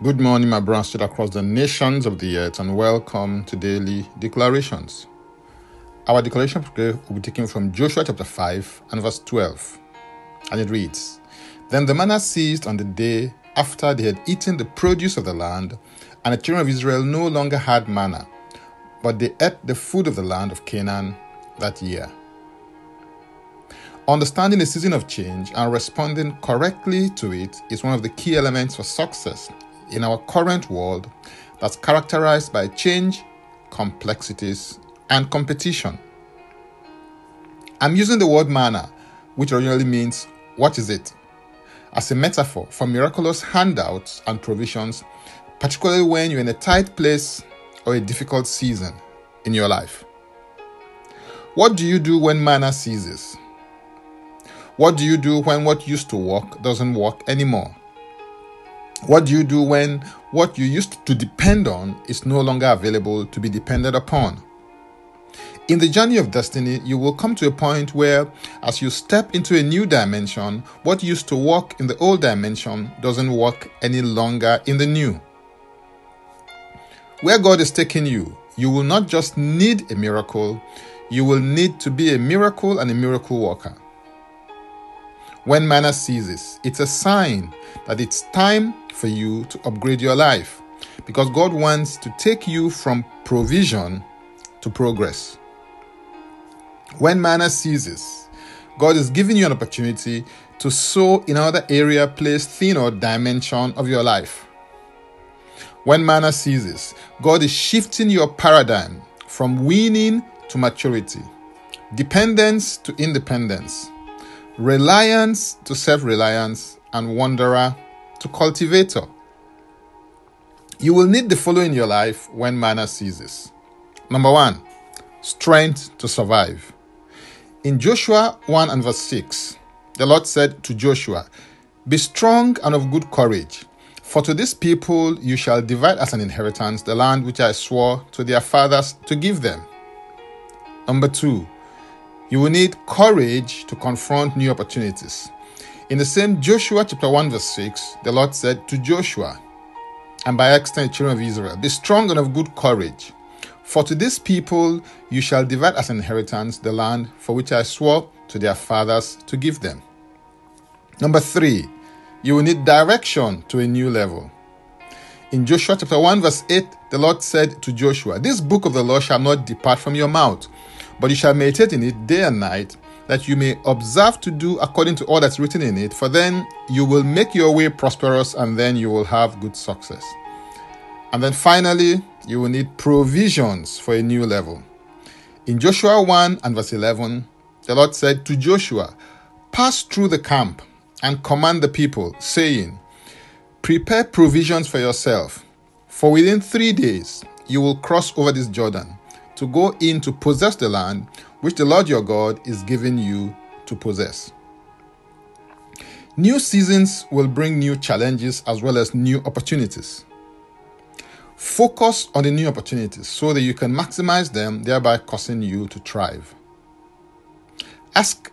Good morning, my brothers across the nations of the earth, and welcome to Daily Declarations. Our declaration today will be taken from Joshua chapter 5 and verse 12, and it reads Then the manna ceased on the day after they had eaten the produce of the land, and the children of Israel no longer had manna, but they ate the food of the land of Canaan that year. Understanding the season of change and responding correctly to it is one of the key elements for success in our current world that's characterized by change, complexities, and competition. I'm using the word manna, which originally means what is it, as a metaphor for miraculous handouts and provisions, particularly when you're in a tight place or a difficult season in your life. What do you do when manna ceases? What do you do when what used to work doesn't work anymore? What do you do when what you used to depend on is no longer available to be depended upon? In the journey of destiny, you will come to a point where, as you step into a new dimension, what used to work in the old dimension doesn't work any longer in the new. Where God is taking you, you will not just need a miracle, you will need to be a miracle and a miracle worker. When manna ceases, it's a sign that it's time for you to upgrade your life because God wants to take you from provision to progress. When manna ceases, God is giving you an opportunity to sow in another area, place, thing, or dimension of your life. When manna ceases, God is shifting your paradigm from weaning to maturity, dependence to independence, reliance to self reliance, and wanderer to cultivator. You will need the following in your life when manna ceases. Number one, strength to survive. In Joshua 1 and verse 6, the Lord said to Joshua, Be strong and of good courage, for to this people you shall divide as an inheritance the land which I swore to their fathers to give them. Number two, you will need courage to confront new opportunities. In the same Joshua chapter 1, verse 6, the Lord said to Joshua, and by extent, children of Israel, Be strong and of good courage. For to this people you shall divide as an inheritance the land for which I swore to their fathers to give them. Number three, you will need direction to a new level. In Joshua chapter 1, verse 8, the Lord said to Joshua, This book of the law shall not depart from your mouth, but you shall meditate in it day and night, that you may observe to do according to all that's written in it, for then you will make your way prosperous and then you will have good success. And then finally, you will need provisions for a new level. In Joshua 1 and verse 11, the Lord said to Joshua, Pass through the camp and command the people, saying, Prepare provisions for yourself, for within three days you will cross over this Jordan to go in to possess the land which the Lord your God is giving you to possess. New seasons will bring new challenges as well as new opportunities. Focus on the new opportunities so that you can maximize them, thereby causing you to thrive. Ask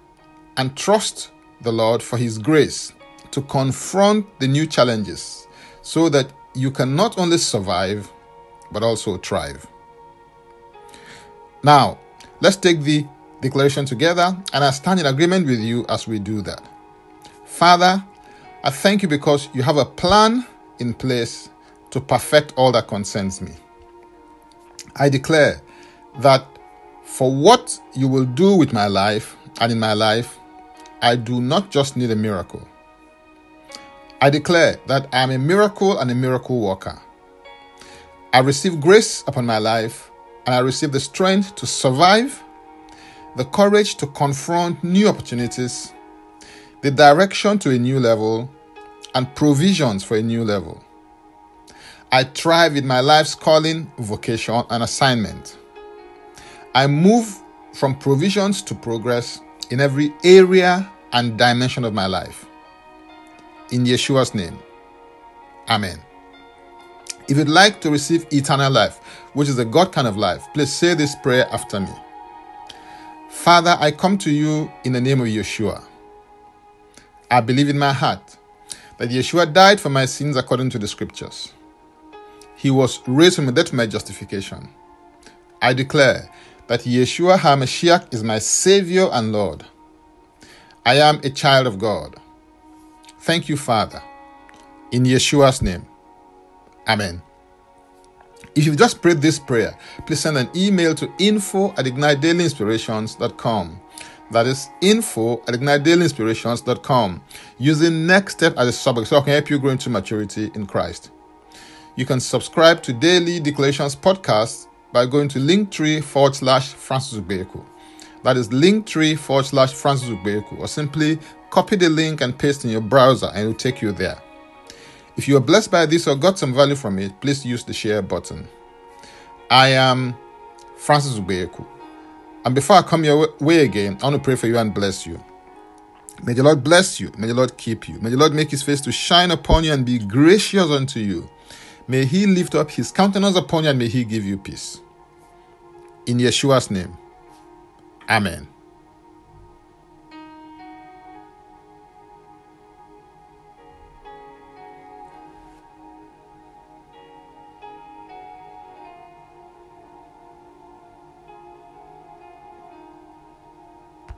and trust the Lord for His grace to confront the new challenges so that you can not only survive but also thrive. Now, let's take the declaration together, and I stand in agreement with you as we do that. Father, I thank you because you have a plan in place to perfect all that concerns me. I declare that for what you will do with my life and in my life, I do not just need a miracle. I declare that I am a miracle and a miracle worker. I receive grace upon my life and I receive the strength to survive, the courage to confront new opportunities, the direction to a new level, and provisions for a new level. I thrive in my life's calling, vocation, and assignment. I move from provisions to progress in every area and dimension of my life. In Yeshua's name, Amen. If you'd like to receive eternal life, which is a God kind of life, please say this prayer after me. Father, I come to you in the name of Yeshua. I believe in my heart that Yeshua died for my sins according to the scriptures. He was raised from the dead for my justification. I declare that Yeshua HaMashiach is my Savior and Lord. I am a child of God. Thank you, Father. In Yeshua's name. Amen. If you've just prayed this prayer, please send an email to info at ignitedailyinspirations.com. That is info at ignitedailyinspirations.com using next step as a subject so I can help you grow into maturity in Christ. You can subscribe to Daily Declarations podcast by going to linktree forward slash Francis Ubeku. That is linktree forward slash Francis Ubeku, or simply copy the link and paste in your browser and it will take you there. If you are blessed by this or got some value from it, please use the share button. I am Francis Ubeku. And before I come your way again, I want to pray for you and bless you. May the Lord bless you. May the Lord keep you. May the Lord make his face to shine upon you and be gracious unto you. May he lift up his countenance upon you and may he give you peace. In Yeshua's name, Amen.